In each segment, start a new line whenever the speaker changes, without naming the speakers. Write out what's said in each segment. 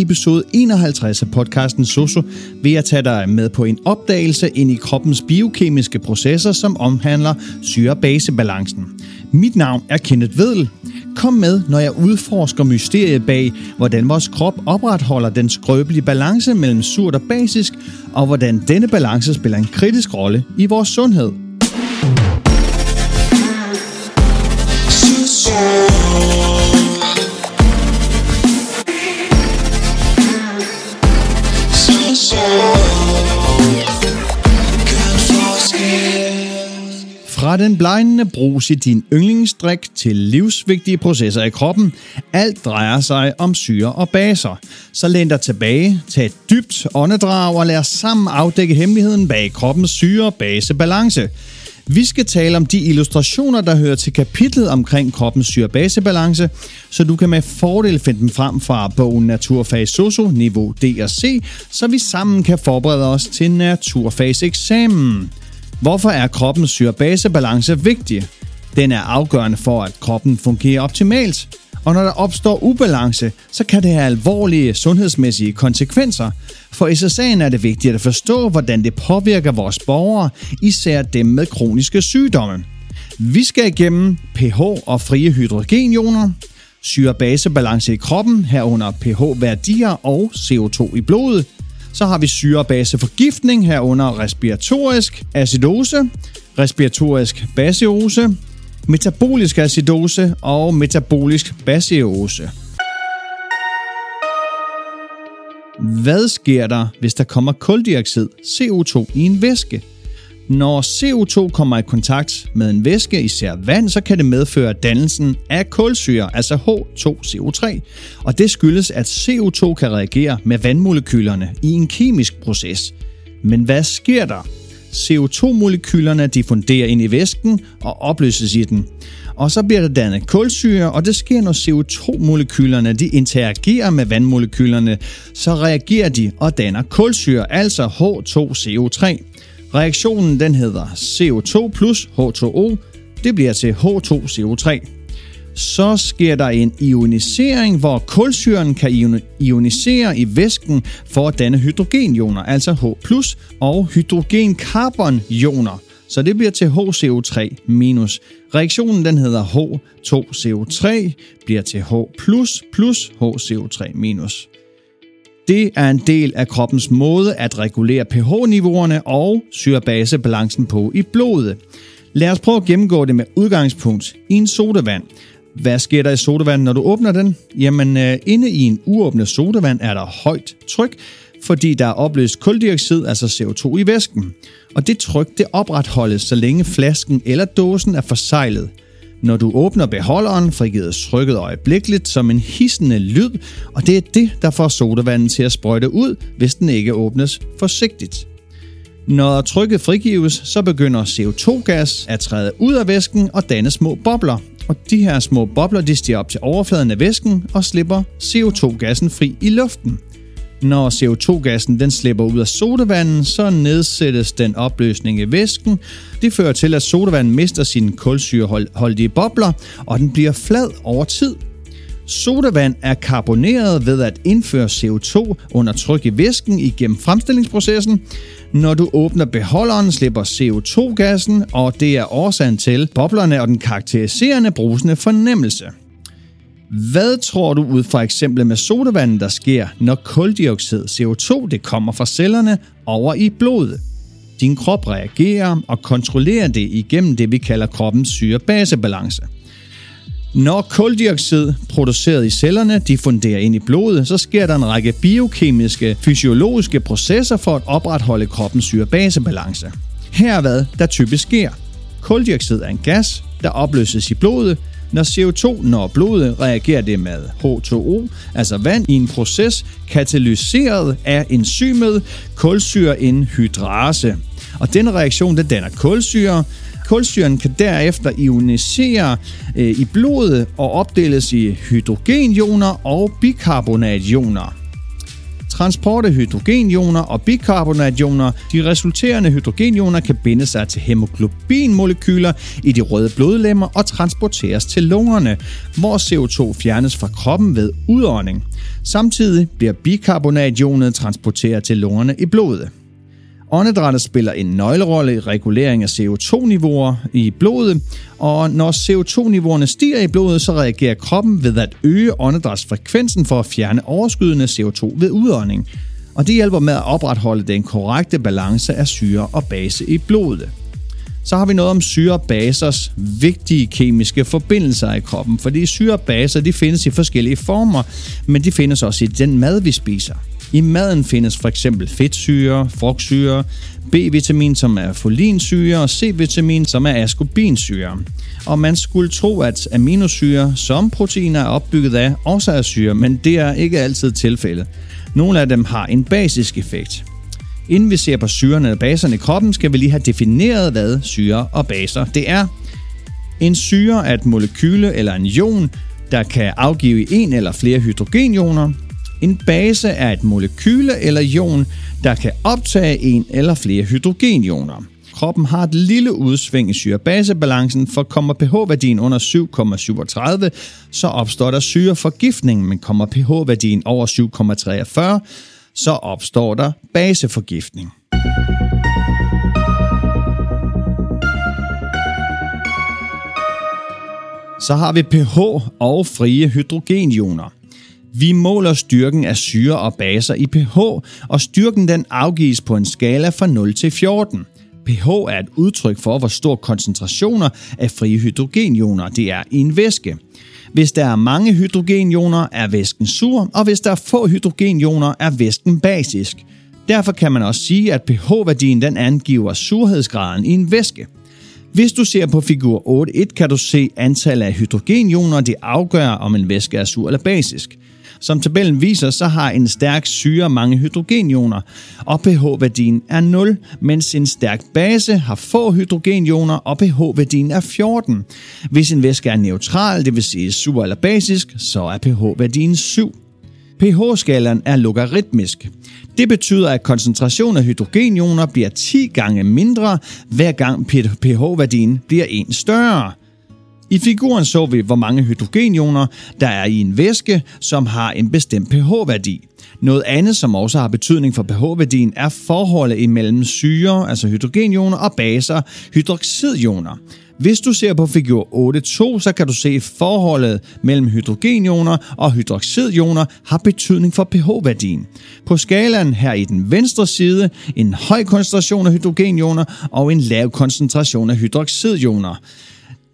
I episode 51 af podcasten Soso vil jeg tage dig med på en opdagelse ind i kroppens biokemiske processer, som omhandler syre-base-balancen. Mit navn er Kenneth Vedel. Kom med, når jeg udforsker mysteriet bag, hvordan vores krop opretholder den skrøbelige balance mellem surt og basisk, og hvordan denne balance spiller en kritisk rolle i vores sundhed. Fra den blegnende brus i din yndlingsdrik til livsvigtige processer i kroppen, alt drejer sig om syre og baser. Så læn dig tilbage, tag et dybt åndedrag og lad os sammen afdække hemmeligheden bag kroppens syre-base-balance. Vi skal tale om de illustrationer, der hører til kapitlet omkring kroppens syre-base-balance, så du kan med fordel finde dem frem fra bogen Naturfag Soso niveau D og C, så vi sammen kan forberede os til naturfags eksamen. Hvorfor er kroppens syre-base-balance vigtig? Den er afgørende for, at kroppen fungerer optimalt. Og når der opstår ubalance, så kan det have alvorlige sundhedsmæssige konsekvenser. For i SSA'en er det vigtigt at forstå, hvordan det påvirker vores borgere, især dem med kroniske sygdomme. Vi skal igennem pH og frie hydrogenioner, syre-base-balance i kroppen, herunder pH-værdier og CO2 i blodet, så har vi syrebaseforgiftning herunder respiratorisk acidose, respiratorisk baseose, metabolisk acidose og metabolisk baseose. Hvad sker der, hvis der kommer koldioxid, CO2, i en væske? Når CO2 kommer i kontakt med en væske, især vand, så kan det medføre dannelsen af kulsyre, altså H2CO3. Og det skyldes, at CO2 kan reagere med vandmolekylerne i en kemisk proces. Men hvad sker der? CO2-molekylerne diffunderer ind i væsken og opløses i den. Og så bliver der dannet kulsyre, og det sker, når CO2-molekylerne de interagerer med vandmolekylerne, så reagerer de og danner kulsyre, altså H2CO3. Reaktionen den hedder CO2 plus H2O. Det bliver til H2CO3. Så sker der en ionisering, hvor kulsyren kan ionisere i væsken for at danne hydrogenioner, altså H+, og hydrogenkarbonioner. Så det bliver til HCO3. Reaktionen den hedder H2CO3 bliver til H plus HCO3. Det er en del af kroppens måde at regulere pH-niveauerne og syrebasebalancen på i blodet. Lad os prøve at gennemgå det med udgangspunkt i en sodavand. Hvad sker der i sodavand, når du åbner den? Jamen, øh, inde i en uåbnet sodavand er der højt tryk, fordi der er opløst kuldioxid, altså CO2 i væsken. Og det tryk, det opretholdes, så længe flasken eller dåsen er forsejlet. Når du åbner beholderen, frigives trykket øjeblikkeligt som en hissende lyd, og det er det, der får sodavandet til at sprøjte ud, hvis den ikke åbnes forsigtigt. Når trykket frigives, så begynder CO2-gas at træde ud af væsken og danne små bobler. Og de her små bobler de stiger op til overfladen af væsken og slipper CO2-gassen fri i luften. Når CO2-gassen den slipper ud af sodavanden, så nedsættes den opløsning i væsken. Det fører til, at sodavanden mister sine kulsyreholdige bobler, og den bliver flad over tid. Sodavand er karboneret ved at indføre CO2 under tryk i væsken igennem fremstillingsprocessen. Når du åbner beholderen, slipper CO2-gassen, og det er årsagen til boblerne og den karakteriserende brusende fornemmelse. Hvad tror du ud fra eksemplet med sodavanden, der sker, når koldioxid CO2 det kommer fra cellerne over i blodet? Din krop reagerer og kontrollerer det igennem det, vi kalder kroppens syre-base-balance. Når koldioxid produceret i cellerne diffunderer ind i blodet, så sker der en række biokemiske, fysiologiske processer for at opretholde kroppens syre-base-balance. Her er hvad der typisk sker. Koldioxid er en gas, der opløses i blodet, når CO2 når blodet, reagerer det med H2O, altså vand, i en proces katalyseret af enzymet kulsyreanhydrase. Og den reaktion den danner kulsyre. Kulsyren kan derefter ionisere øh, i blodet og opdeles i hydrogenioner og bikarbonationer transport af hydrogenioner og bikarbonationer. De resulterende hydrogenioner kan binde sig til hemoglobinmolekyler i de røde blodlemmer og transporteres til lungerne, hvor CO2 fjernes fra kroppen ved udånding. Samtidig bliver bikarbonationet transporteret til lungerne i blodet. Åndedrættet spiller en nøglerolle i regulering af CO2-niveauer i blodet, og når CO2-niveauerne stiger i blodet, så reagerer kroppen ved at øge åndedrætsfrekvensen for at fjerne overskydende CO2 ved udånding. Og det hjælper med at opretholde den korrekte balance af syre og base i blodet. Så har vi noget om syre og basers vigtige kemiske forbindelser i kroppen, fordi syre og baser de findes i forskellige former, men de findes også i den mad, vi spiser. I maden findes for eksempel fedtsyre, frugtsyre, B-vitamin, som er folinsyre, og C-vitamin, som er ascorbinsyre. Og man skulle tro, at aminosyre, som proteiner er opbygget af, også er syre, men det er ikke altid tilfældet. Nogle af dem har en basisk effekt. Inden vi ser på syrene og baserne i kroppen, skal vi lige have defineret, hvad syre og baser det er. En syre er et molekyle eller en ion, der kan afgive en eller flere hydrogenioner, en base er et molekyle eller ion, der kan optage en eller flere hydrogenioner. Kroppen har et lille udsving i syrebasebalancen, for kommer pH-værdien under 7,37, så opstår der syreforgiftning, men kommer pH-værdien over 7,43, så opstår der baseforgiftning. Så har vi pH og frie hydrogenioner. Vi måler styrken af syre og baser i pH, og styrken den afgives på en skala fra 0 til 14. pH er et udtryk for, hvor stor koncentrationer af frie hydrogenioner det er i en væske. Hvis der er mange hydrogenioner, er væsken sur, og hvis der er få hydrogenioner, er væsken basisk. Derfor kan man også sige, at pH-værdien den angiver surhedsgraden i en væske. Hvis du ser på figur 8.1, kan du se antallet af hydrogenioner, det afgør, om en væske er sur eller basisk. Som tabellen viser, så har en stærk syre mange hydrogenioner, og pH-værdien er 0, mens en stærk base har få hydrogenioner, og pH-værdien er 14. Hvis en væske er neutral, det vil sige sur eller basisk, så er pH-værdien 7 pH-skalaen er logaritmisk. Det betyder, at koncentrationen af hydrogenioner bliver 10 gange mindre, hver gang pH-værdien bliver 1 større. I figuren så vi, hvor mange hydrogenioner der er i en væske, som har en bestemt pH-værdi. Noget andet, som også har betydning for pH-værdien, er forholdet imellem syre, altså hydrogenioner, og baser, hydroxidioner. Hvis du ser på figur 8.2, så kan du se, at forholdet mellem hydrogenioner og hydroxidioner har betydning for pH-værdien. På skalaen her i den venstre side en høj koncentration af hydrogenioner og en lav koncentration af hydroxidioner.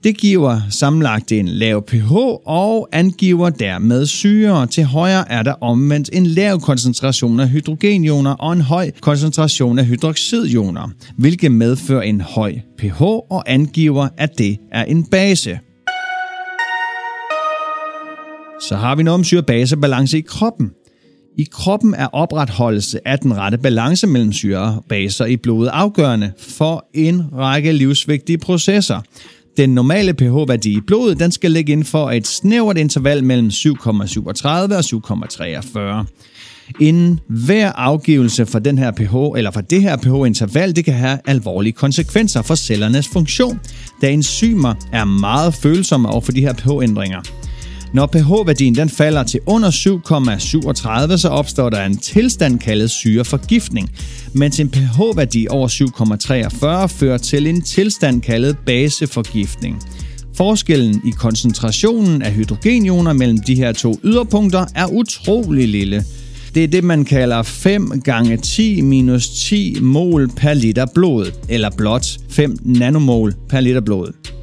Det giver sammenlagt en lav pH og angiver dermed syre. Til højre er der omvendt en lav koncentration af hydrogenioner og en høj koncentration af hydroxidioner, hvilket medfører en høj pH og angiver, at det er en base. Så har vi noget om syre-base-balance i kroppen. I kroppen er opretholdelse af den rette balance mellem syre og baser i blodet afgørende for en række livsvigtige processer. Den normale pH-værdi i blodet den skal ligge inden for et snævert interval mellem 7,37 og 7,43. Inden hver afgivelse for den her pH eller for det her pH-interval, det kan have alvorlige konsekvenser for cellernes funktion, da enzymer er meget følsomme over for de her pH-ændringer. Når pH-værdien den falder til under 7,37, så opstår der en tilstand kaldet syreforgiftning, mens en pH-værdi over 7,43 fører til en tilstand kaldet baseforgiftning. Forskellen i koncentrationen af hydrogenioner mellem de her to yderpunkter er utrolig lille. Det er det, man kalder 5 gange 10 minus 10 mol per liter blod, eller blot 5 nanomol per liter blod.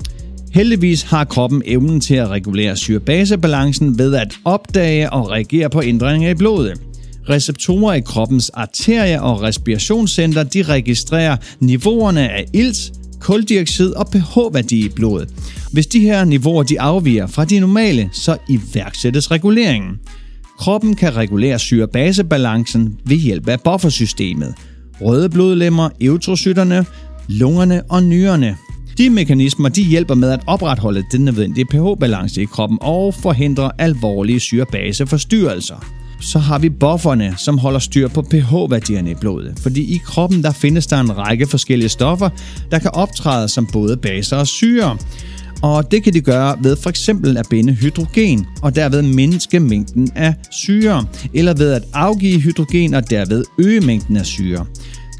Heldigvis har kroppen evnen til at regulere syrebasebalancen ved at opdage og reagere på ændringer i blodet. Receptorer i kroppens arterier og respirationscenter de registrerer niveauerne af ilt, kuldioxid og pH-værdi i blodet. Hvis de her niveauer de afviger fra de normale, så iværksættes reguleringen. Kroppen kan regulere syrebasebalancen ved hjælp af buffersystemet. Røde blodlemmer, eutrocyterne, lungerne og nyrerne. De mekanismer de hjælper med at opretholde den nødvendige pH-balance i kroppen og forhindre alvorlige syrebaseforstyrrelser. så har vi bufferne, som holder styr på pH-værdierne i blodet. Fordi i kroppen der findes der en række forskellige stoffer, der kan optræde som både baser og syre. Og det kan de gøre ved for eksempel at binde hydrogen og derved mindske mængden af syre, eller ved at afgive hydrogen og derved øge mængden af syre.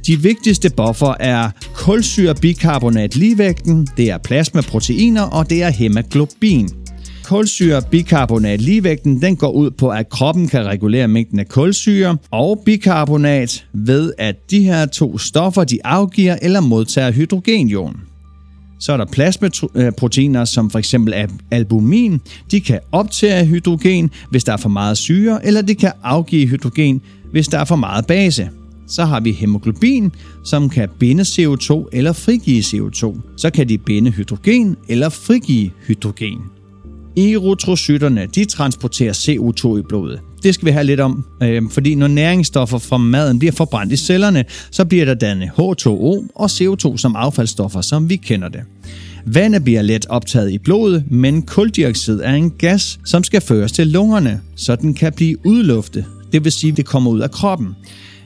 De vigtigste buffer er kulsyrebikarbonat ligevægten, det er plasmaproteiner og det er hemoglobin. Kulsyre bikarbonat ligevægten den går ud på, at kroppen kan regulere mængden af kulsyre og bikarbonat ved, at de her to stoffer de afgiver eller modtager hydrogenion. Så er der plasmaproteiner, som for eksempel albumin. De kan optage hydrogen, hvis der er for meget syre, eller de kan afgive hydrogen, hvis der er for meget base. Så har vi hemoglobin, som kan binde CO2 eller frigive CO2. Så kan de binde hydrogen eller frigive hydrogen. Erytrocyterne de transporterer CO2 i blodet. Det skal vi have lidt om, øh, fordi når næringsstoffer fra maden bliver forbrændt i cellerne, så bliver der dannet H2O og CO2 som affaldsstoffer, som vi kender det. Vandet bliver let optaget i blodet, men kuldioxid er en gas, som skal føres til lungerne, så den kan blive udluftet. Det vil sige, at det kommer ud af kroppen.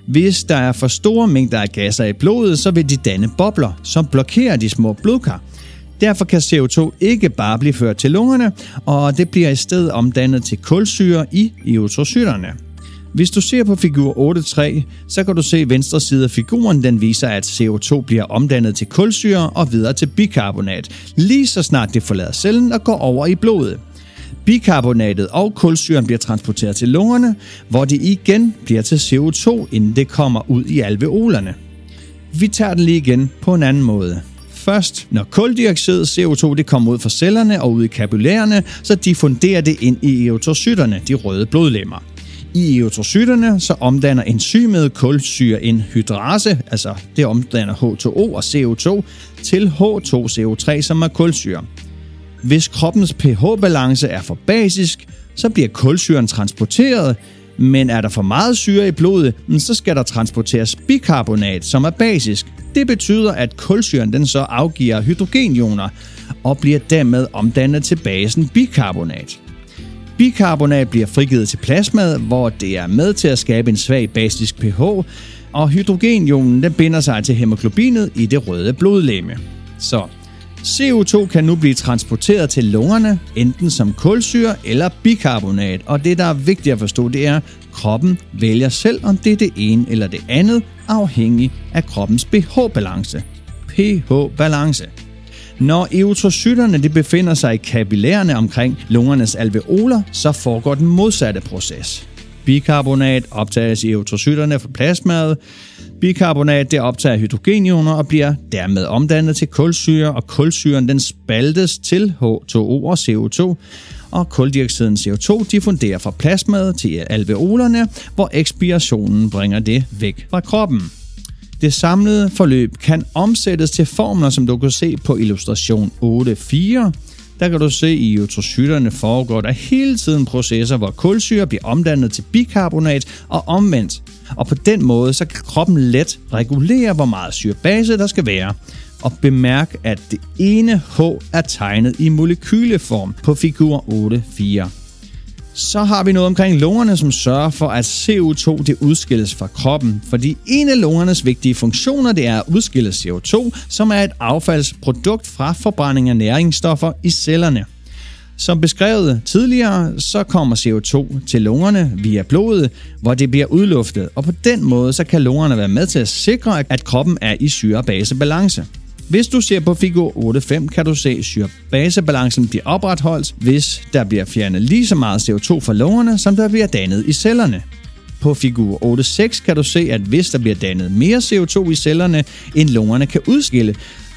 Hvis der er for store mængder af gasser i blodet, så vil de danne bobler, som blokerer de små blodkar. Derfor kan CO2 ikke bare blive ført til lungerne, og det bliver i stedet omdannet til kulsyre i erytrocyterne. Hvis du ser på figur 8.3, så kan du se venstre side af figuren, den viser, at CO2 bliver omdannet til kulsyre og videre til bikarbonat, lige så snart det forlader cellen og går over i blodet. Bikarbonatet og kulsyren bliver transporteret til lungerne, hvor det igen bliver til CO2, inden det kommer ud i alveolerne. Vi tager den lige igen på en anden måde først, når kuldioxid, CO2, det kommer ud fra cellerne og ud i kapillærerne, så diffunderer det ind i erytrocyterne, de røde blodlemmer. I erytrocyterne så omdanner enzymet kulsyre en hydrase, altså det omdanner H2O og CO2 til H2CO3, som er kulsyre. Hvis kroppens pH-balance er for basisk, så bliver kulsyren transporteret, men er der for meget syre i blodet, mm, så skal der transporteres bikarbonat, som er basisk. Det betyder, at kulsyren den så afgiver hydrogenioner og bliver dermed omdannet til basen bikarbonat. Bikarbonat bliver frigivet til plasmaet, hvor det er med til at skabe en svag basisk pH, og hydrogenionen den binder sig til hemoglobinet i det røde blodlegeme. Så CO2 kan nu blive transporteret til lungerne, enten som kulsyre eller bikarbonat, og det, der er vigtigt at forstå, det er, at kroppen vælger selv, om det er det ene eller det andet, afhængig af kroppens pH-balance. pH-balance. Når eutrocyterne de befinder sig i kapillærerne omkring lungernes alveoler, så foregår den modsatte proces. Bikarbonat optages i erytrocyterne fra plasmaet. Bikarbonat det optager hydrogenioner og bliver dermed omdannet til kulsyre, og kulsyren den spaltes til H2O og CO2, og kuldioxiden CO2 diffunderer fra plasmaet til alveolerne, hvor ekspirationen bringer det væk fra kroppen. Det samlede forløb kan omsættes til formler, som du kan se på illustration 8.4, der kan du se i eutrocyterne foregår der hele tiden processer, hvor kulsyre bliver omdannet til bikarbonat og omvendt. Og på den måde så kan kroppen let regulere, hvor meget syrebase der skal være. Og bemærk, at det ene H er tegnet i molekyleform på figur 8.4. Så har vi noget omkring lungerne, som sørger for, at CO2 det udskilles fra kroppen, fordi en af lungernes vigtige funktioner det er at udskille CO2, som er et affaldsprodukt fra forbrænding af næringsstoffer i cellerne. Som beskrevet tidligere, så kommer CO2 til lungerne via blodet, hvor det bliver udluftet, og på den måde så kan lungerne være med til at sikre, at kroppen er i syre-base-balance. Hvis du ser på figur 8.5, kan du se, at syrebasebalancen bliver opretholdt, hvis der bliver fjernet lige så meget CO2 fra lungerne, som der bliver dannet i cellerne. På figur 8.6 kan du se, at hvis der bliver dannet mere CO2 i cellerne, end lungerne kan udskille,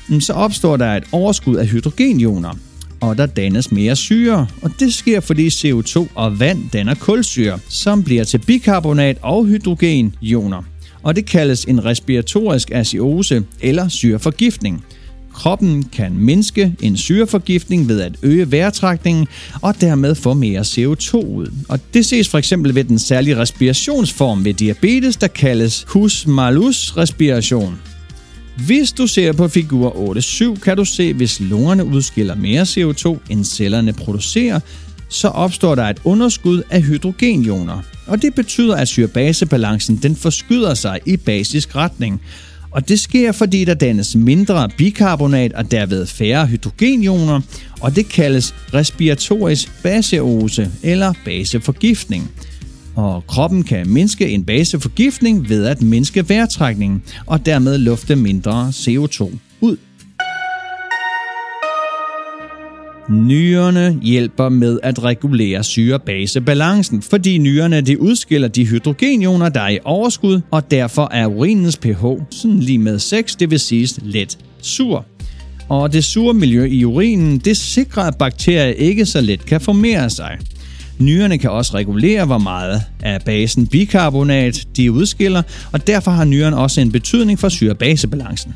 mm, så opstår der et overskud af hydrogenioner, og der dannes mere syre, og det sker fordi CO2 og vand danner kulsyre, som bliver til bikarbonat og hydrogenioner og det kaldes en respiratorisk asiose eller syreforgiftning. Kroppen kan mindske en syreforgiftning ved at øge vejrtrækningen og dermed få mere CO2 ud. Og det ses for eksempel ved den særlige respirationsform ved diabetes, der kaldes Hus-Malus respiration. Hvis du ser på figur 8.7, kan du se, hvis lungerne udskiller mere CO2, end cellerne producerer, så opstår der et underskud af hydrogenioner. Og det betyder, at syrebasebalancen den forskyder sig i basisk retning. Og det sker, fordi der dannes mindre bikarbonat og derved færre hydrogenioner, og det kaldes respiratorisk baseose eller baseforgiftning. Og kroppen kan mindske en baseforgiftning ved at mindske vejrtrækningen og dermed lufte mindre CO2 ud. Nyrerne hjælper med at regulere syre-base-balancen, fordi nyrerne de udskiller de hydrogenioner, der er i overskud, og derfor er urinens pH sådan lige med 6, det vil sige let sur. Og det sure miljø i urinen, det sikrer, at bakterier ikke så let kan formere sig. Nyrerne kan også regulere, hvor meget af basen bikarbonat de udskiller, og derfor har nyrerne også en betydning for syre-base-balancen.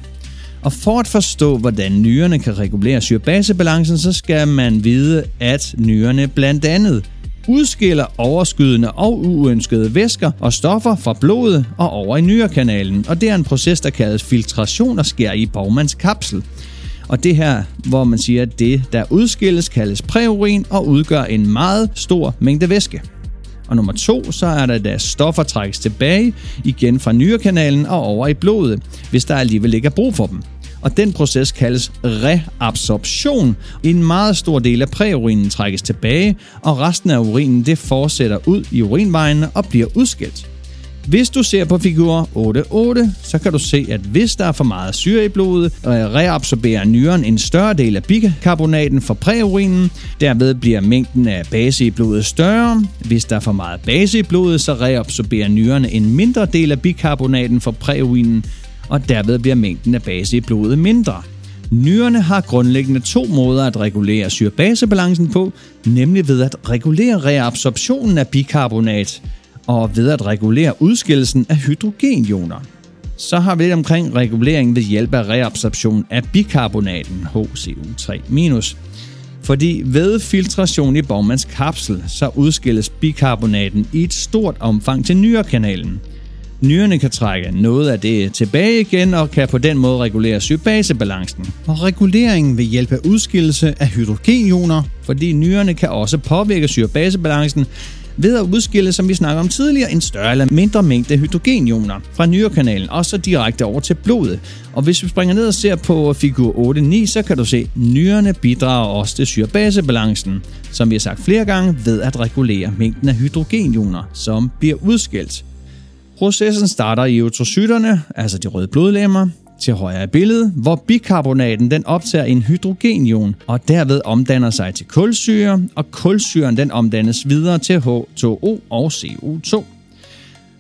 Og for at forstå, hvordan nyrerne kan regulere syrebasebalancen, så skal man vide, at nyrerne blandt andet udskiller overskydende og uønskede væsker og stoffer fra blodet og over i nyrekanalen. Og det er en proces, der kaldes filtration og sker i Bowmans kapsel. Og det her, hvor man siger, at det, der udskilles, kaldes præurin og udgør en meget stor mængde væske. Og nummer to, så er der, da stoffer trækkes tilbage igen fra nyrekanalen og over i blodet, hvis der alligevel ikke er brug for dem og den proces kaldes reabsorption. En meget stor del af præurinen trækkes tilbage, og resten af urinen det fortsætter ud i urinvejene og bliver udskilt. Hvis du ser på figur 8.8, så kan du se, at hvis der er for meget syre i blodet, øh, reabsorberer nyren en større del af bikarbonaten fra præurinen. Derved bliver mængden af base i blodet større. Hvis der er for meget base i blodet, så reabsorberer nyrerne en mindre del af bikarbonaten fra præurinen og derved bliver mængden af base i blodet mindre. Nyrerne har grundlæggende to måder at regulere syrebasebalancen på, nemlig ved at regulere reabsorptionen af bikarbonat og ved at regulere udskillelsen af hydrogenioner. Så har vi lidt omkring regulering ved hjælp af reabsorption af bikarbonaten HCO3-. Fordi ved filtration i Bowmans kapsel, så udskilles bikarbonaten i et stort omfang til nyrekanalen – Nyrerne kan trække noget af det tilbage igen og kan på den måde regulere syrebasebalancen. Og reguleringen ved hjælp af udskillelse af hydrogenioner, fordi nyrerne kan også påvirke syrebasebalancen ved at udskille, som vi snakker om tidligere, en større eller mindre mængde hydrogenioner fra nyrekanalen og så direkte over til blodet. Og hvis vi springer ned og ser på figur 8-9, så kan du se, at nyrerne bidrager også til syrebasebalancen, som vi har sagt flere gange, ved at regulere mængden af hydrogenioner, som bliver udskilt. Processen starter i eutrocyterne, altså de røde blodlemmer, til højre i billedet, hvor bikarbonaten den optager en hydrogenion og derved omdanner sig til kulsyre, og kulsyren den omdannes videre til H2O og CO2.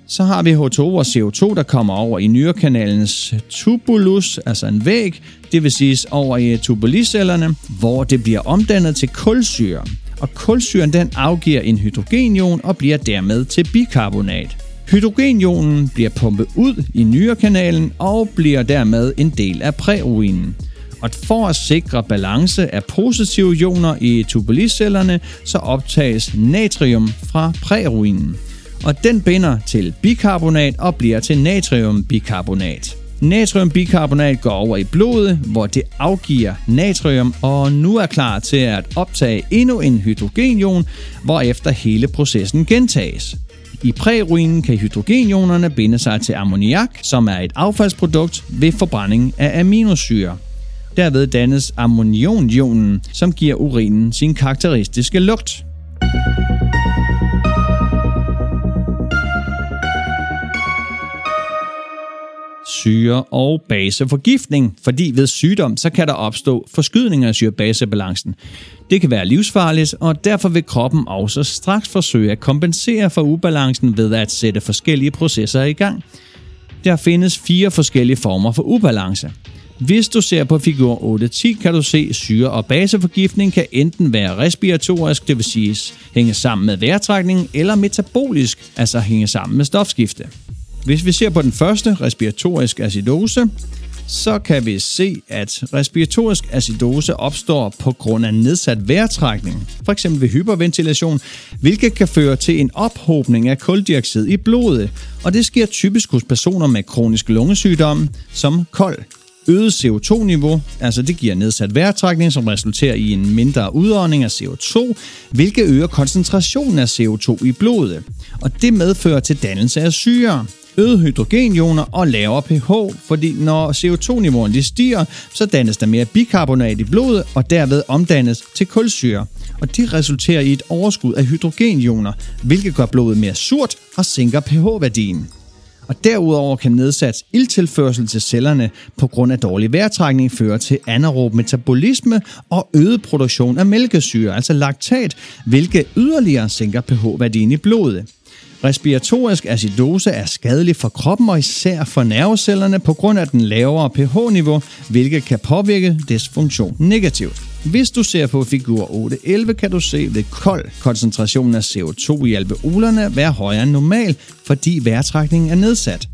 Så har vi H2O og CO2, der kommer over i nyrekanalens tubulus, altså en væg, det vil sige over i tubulicellerne, hvor det bliver omdannet til kulsyre. Og kulsyren den afgiver en hydrogenion og bliver dermed til bikarbonat. Hydrogenionen bliver pumpet ud i nyrekanalen og bliver dermed en del af præurinen. Og for at sikre balance af positive ioner i tubulicellerne, så optages natrium fra præurinen. Og den binder til bikarbonat og bliver til natriumbikarbonat. Natriumbikarbonat går over i blodet, hvor det afgiver natrium og nu er klar til at optage endnu en hydrogenion, hvorefter hele processen gentages. I præruinen kan hydrogenionerne binde sig til ammoniak, som er et affaldsprodukt ved forbrænding af aminosyre. Derved dannes ammonionionen, som giver urinen sin karakteristiske lugt. Syre- og baseforgiftning, fordi ved sygdom så kan der opstå forskydninger af syre-basebalancen. Det kan være livsfarligt, og derfor vil kroppen også straks forsøge at kompensere for ubalancen ved at sætte forskellige processer i gang. Der findes fire forskellige former for ubalance. Hvis du ser på figur 8.10, kan du se, at syre- og baseforgiftning kan enten være respiratorisk, det vil sige hænge sammen med vejrtrækning, eller metabolisk, altså hænge sammen med stofskifte. Hvis vi ser på den første, respiratorisk acidose, så kan vi se, at respiratorisk acidose opstår på grund af nedsat vejrtrækning, f.eks. ved hyperventilation, hvilket kan føre til en ophobning af koldioxid i blodet, og det sker typisk hos personer med kronisk lungesygdom som kold. Øget CO2-niveau, altså det giver nedsat vejrtrækning, som resulterer i en mindre udånding af CO2, hvilket øger koncentrationen af CO2 i blodet. Og det medfører til dannelse af syre øget hydrogenioner og lavere pH, fordi når CO2-niveauerne stiger, så dannes der mere bikarbonat i blodet og derved omdannes til kulsyre. Og det resulterer i et overskud af hydrogenioner, hvilket gør blodet mere surt og sænker pH-værdien. Og derudover kan nedsat ildtilførsel til cellerne på grund af dårlig vejrtrækning føre til anaerob metabolisme og øget produktion af mælkesyre, altså laktat, hvilket yderligere sænker pH-værdien i blodet. Respiratorisk acidose er skadelig for kroppen og især for nervecellerne på grund af den lavere pH-niveau, hvilket kan påvirke dets funktion negativt. Hvis du ser på figur 8.11, kan du se ved kold koncentrationen af CO2 i alveolerne være højere end normal, fordi vejrtrækningen er nedsat.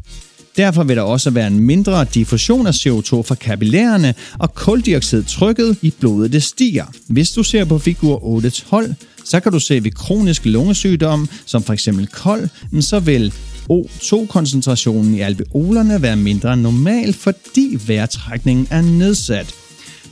Derfor vil der også være en mindre diffusion af CO2 fra kapillærerne, og koldioxidtrykket i blodet det stiger. Hvis du ser på figur 8.12, så kan du se ved kronisk lungesygdom, som f.eks. kold, så vil O2-koncentrationen i alveolerne være mindre end normal, fordi vejrtrækningen er nedsat.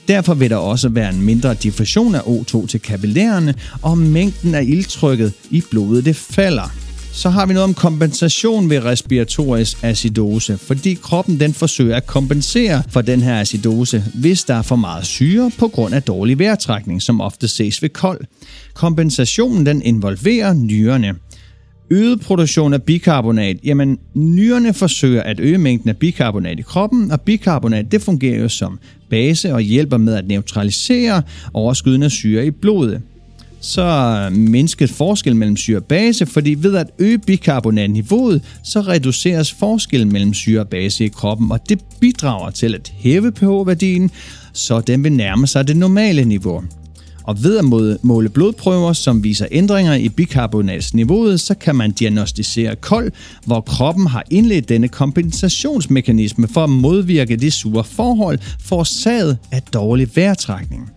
Derfor vil der også være en mindre diffusion af O2 til kapillærerne, og mængden af ildtrykket i blodet det falder. Så har vi noget om kompensation ved respiratorisk acidose, fordi kroppen den forsøger at kompensere for den her acidose, hvis der er for meget syre på grund af dårlig vejrtrækning, som ofte ses ved kold. Kompensationen den involverer nyrerne. Øget produktion af bikarbonat. Jamen, nyrerne forsøger at øge mængden af bikarbonat i kroppen, og bikarbonat det fungerer jo som base og hjælper med at neutralisere overskydende syre i blodet så mindsket forskel mellem syre og base, fordi ved at øge bikarbonatniveauet, så reduceres forskellen mellem syre og base i kroppen, og det bidrager til at hæve pH-værdien, så den vil nærme sig det normale niveau. Og ved at måle blodprøver, som viser ændringer i bikarbonatsniveauet, så kan man diagnostisere kold, hvor kroppen har indledt denne kompensationsmekanisme for at modvirke det sure forhold forårsaget af dårlig vejrtrækning.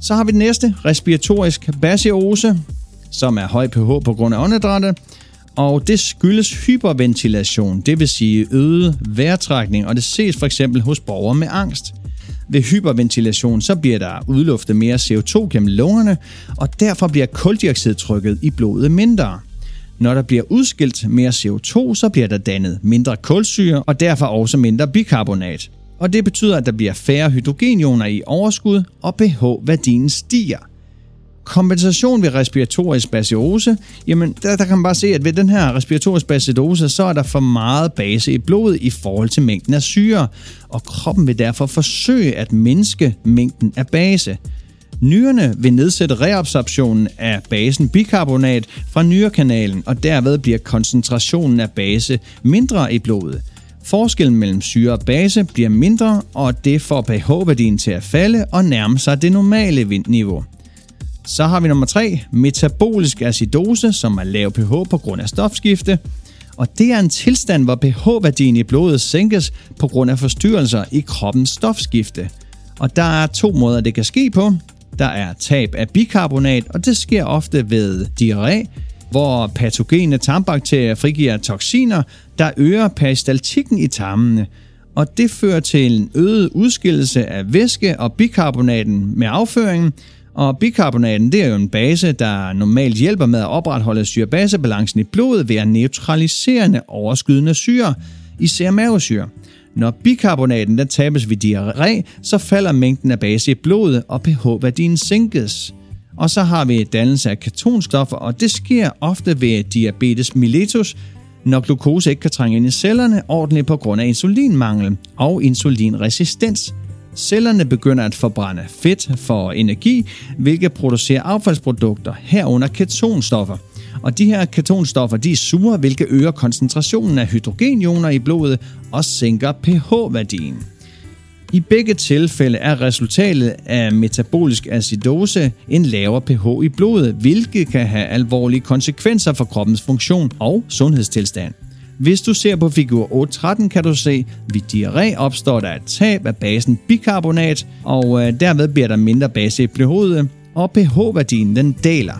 Så har vi den næste, respiratorisk basiose, som er høj pH på grund af åndedrættet, og det skyldes hyperventilation, det vil sige øget vejrtrækning, og det ses for eksempel hos borgere med angst. Ved hyperventilation så bliver der udluftet mere CO2 gennem lungerne, og derfor bliver koldioxidtrykket i blodet mindre. Når der bliver udskilt mere CO2, så bliver der dannet mindre kulsyre og derfor også mindre bikarbonat og det betyder, at der bliver færre hydrogenioner i overskud, og pH-værdien stiger. Kompensation ved respiratorisk basiose, jamen der, der kan man bare se, at ved den her respiratorisk basiose, så er der for meget base i blodet i forhold til mængden af syre, og kroppen vil derfor forsøge at mindske mængden af base. Nyrerne vil nedsætte reabsorptionen af basen bikarbonat fra nyrekanalen, og derved bliver koncentrationen af base mindre i blodet. Forskellen mellem syre og base bliver mindre, og det får pH-værdien til at falde og nærme sig det normale vindniveau. Så har vi nummer 3, metabolisk acidose, som er lav pH på grund af stofskifte. Og det er en tilstand, hvor pH-værdien i blodet sænkes på grund af forstyrrelser i kroppens stofskifte. Og der er to måder, det kan ske på. Der er tab af bikarbonat, og det sker ofte ved diarré, hvor patogene tarmbakterier frigiver toksiner, der øger peristaltikken i tarmene, og det fører til en øget udskillelse af væske og bikarbonaten med afføringen, og bikarbonaten det er jo en base, der normalt hjælper med at opretholde syrebasebalancen i blodet ved at neutraliserende overskydende syre, især mavesyre. Når bikarbonaten der tabes ved diarré, så falder mængden af base i blodet, og pH-værdien sænkes. Og så har vi dannelse af ketonstoffer, og det sker ofte ved diabetes mellitus, når glukose ikke kan trænge ind i cellerne ordentligt på grund af insulinmangel og insulinresistens. Cellerne begynder at forbrænde fedt for energi, hvilket producerer affaldsprodukter herunder ketonstoffer. Og de her ketonstoffer de er sure, hvilket øger koncentrationen af hydrogenioner i blodet og sænker pH-værdien. I begge tilfælde er resultatet af metabolisk acidose en lavere pH i blodet, hvilket kan have alvorlige konsekvenser for kroppens funktion og sundhedstilstand. Hvis du ser på figur 8.13, kan du se, at ved diarré opstår der et tab af basen bikarbonat, og øh, derved bliver der mindre base i blodet, og pH-værdien den daler.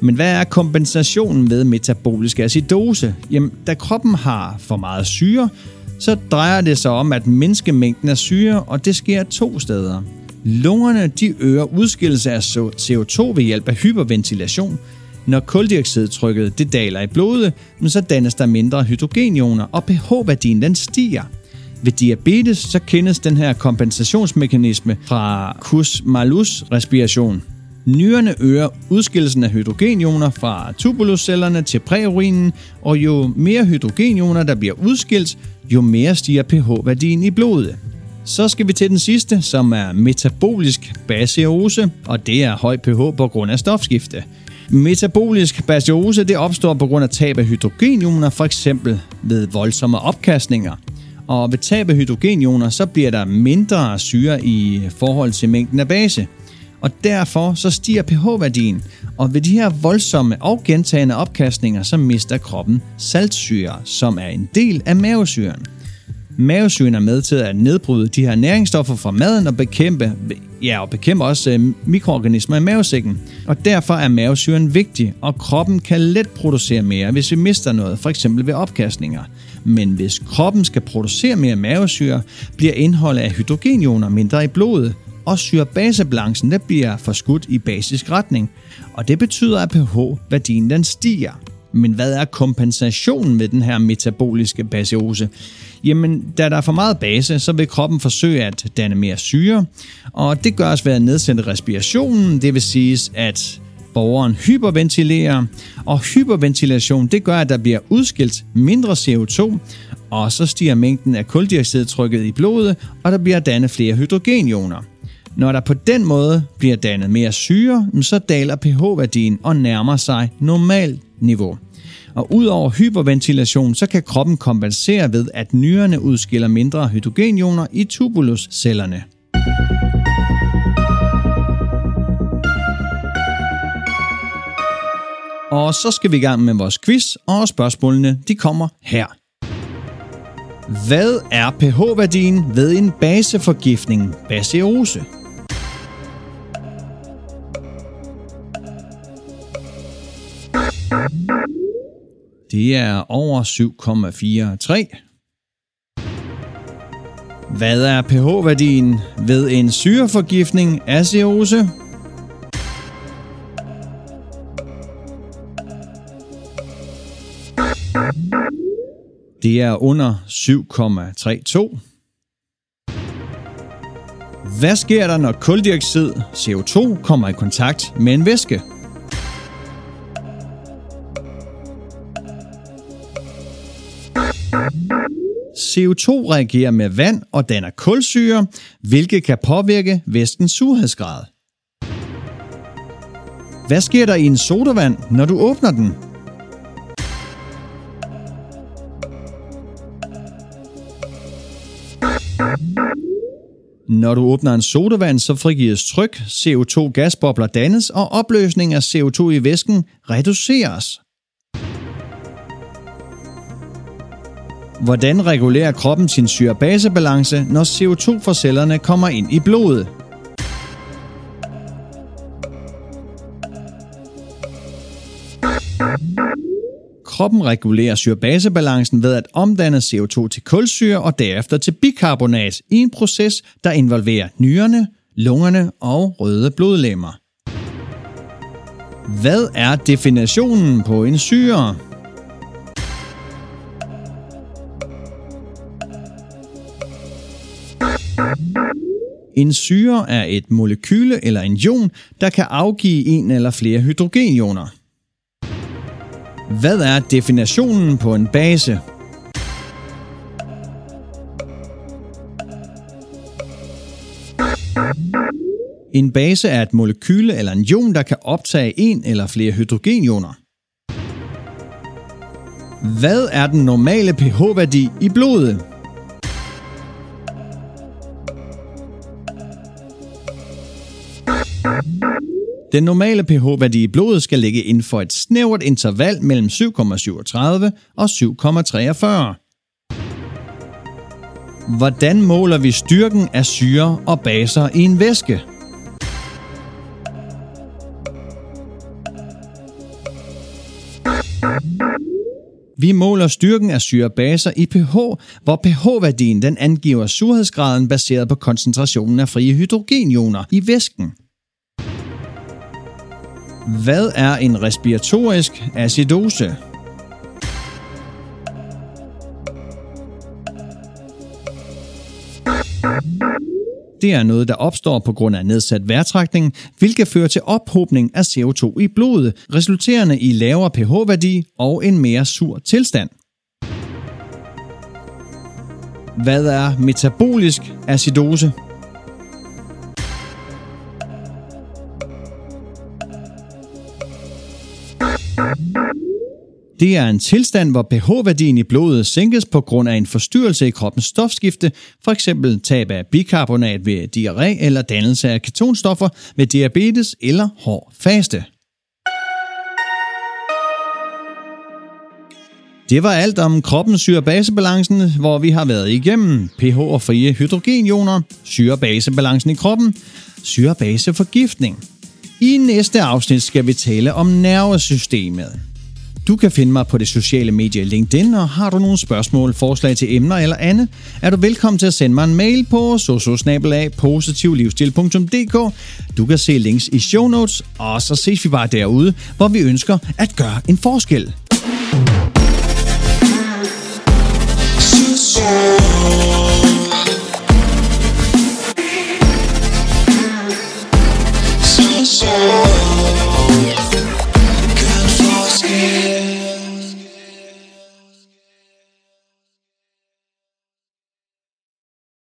Men hvad er kompensationen ved metabolisk acidose? Jamen, da kroppen har for meget syre, så drejer det sig om at mindske mængden af syre, og det sker to steder. Lungerne de øger udskillelse af CO2 ved hjælp af hyperventilation. Når kuldioxidtrykket det daler i blodet, så dannes der mindre hydrogenioner, og pH-værdien den stiger. Ved diabetes så kendes den her kompensationsmekanisme fra Kussmaulus respiration. Nyrerne øger udskillelsen af hydrogenioner fra tubuluscellerne til præurinen, og jo mere hydrogenioner der bliver udskilt, jo mere stiger pH-værdien i blodet. Så skal vi til den sidste, som er metabolisk baseose, og det er høj pH på grund af stofskifte. Metabolisk baseose det opstår på grund af tab af hydrogenioner, for eksempel ved voldsomme opkastninger. Og ved tab af hydrogenioner, så bliver der mindre syre i forhold til mængden af base. Og derfor så stiger pH-værdien, og ved de her voldsomme og gentagende opkastninger, så mister kroppen saltsyre, som er en del af mavesyren. Mavesyren er med til at nedbryde de her næringsstoffer fra maden og bekæmpe, ja, og bekæmpe også øh, mikroorganismer i mavesækken. Og derfor er mavesyren vigtig, og kroppen kan let producere mere, hvis vi mister noget, for eksempel ved opkastninger. Men hvis kroppen skal producere mere mavesyre, bliver indholdet af hydrogenioner mindre i blodet, og syrebasebalancen der bliver forskudt i basisk retning. Og det betyder, at pH-værdien den stiger. Men hvad er kompensationen ved den her metaboliske basiose? Jamen, da der er for meget base, så vil kroppen forsøge at danne mere syre, og det gøres ved at nedsætte respirationen, det vil sige, at borgeren hyperventilerer, og hyperventilation det gør, at der bliver udskilt mindre CO2, og så stiger mængden af kuldioxidtrykket i blodet, og der bliver dannet flere hydrogenioner. Når der på den måde bliver dannet mere syre, så daler pH-værdien og nærmer sig normalt niveau. Og udover hyperventilation, så kan kroppen kompensere ved, at nyrerne udskiller mindre hydrogenioner i tubuluscellerne. Og så skal vi i gang med vores quiz, og spørgsmålene de kommer her. Hvad er pH-værdien ved en baseforgiftning, baseose? Det er over 7,43. Hvad er pH-værdien ved en syreforgiftning, aseose? Det er under 7,32. Hvad sker der, når kuldioxid, CO2, kommer i kontakt med en væske? CO2 reagerer med vand og danner kulsyre, hvilket kan påvirke væskens surhedsgrad. Hvad sker der i en sodavand, når du åbner den? Når du åbner en sodavand, så frigives tryk, CO2-gasbobler dannes, og opløsningen af CO2 i væsken reduceres. Hvordan regulerer kroppen sin syre-base-balance, når CO2 fra cellerne kommer ind i blodet? Kroppen regulerer syre-base-balancen ved at omdanne CO2 til kulsyre og derefter til bikarbonat i en proces, der involverer nyrerne, lungerne og røde blodlemmer. Hvad er definitionen på en syre? En syre er et molekyle eller en ion, der kan afgive en eller flere hydrogenioner. Hvad er definitionen på en base? En base er et molekyle eller en ion, der kan optage en eller flere hydrogenioner. Hvad er den normale pH-værdi i blodet? Den normale pH-værdi i blodet skal ligge inden for et snævert interval mellem 7,37 og 7,43. Hvordan måler vi styrken af syre og baser i en væske? Vi måler styrken af syrebaser i pH, hvor pH-værdien den angiver surhedsgraden baseret på koncentrationen af frie hydrogenioner i væsken. Hvad er en respiratorisk acidose? Det er noget, der opstår på grund af nedsat vejrtrækning, hvilket fører til ophobning af CO2 i blodet, resulterende i lavere pH-værdi og en mere sur tilstand. Hvad er metabolisk acidose? Det er en tilstand, hvor pH-værdien i blodet sænkes på grund af en forstyrrelse i kroppens stofskifte, f.eks. tab af bikarbonat ved diarré eller dannelse af ketonstoffer ved diabetes eller hård faste. Det var alt om kroppens syre-basebalancen, hvor vi har været igennem pH og frie hydrogenioner, syre-basebalancen i kroppen, syre-baseforgiftning. I næste afsnit skal vi tale om nervesystemet. Du kan finde mig på det sociale medie LinkedIn, og har du nogle spørgsmål, forslag til emner eller andet, er du velkommen til at sende mig en mail på sososnabelag.positivlivsstil.dk. Du kan se links i show notes, og så ses vi bare derude, hvor vi ønsker at gøre en forskel. Social.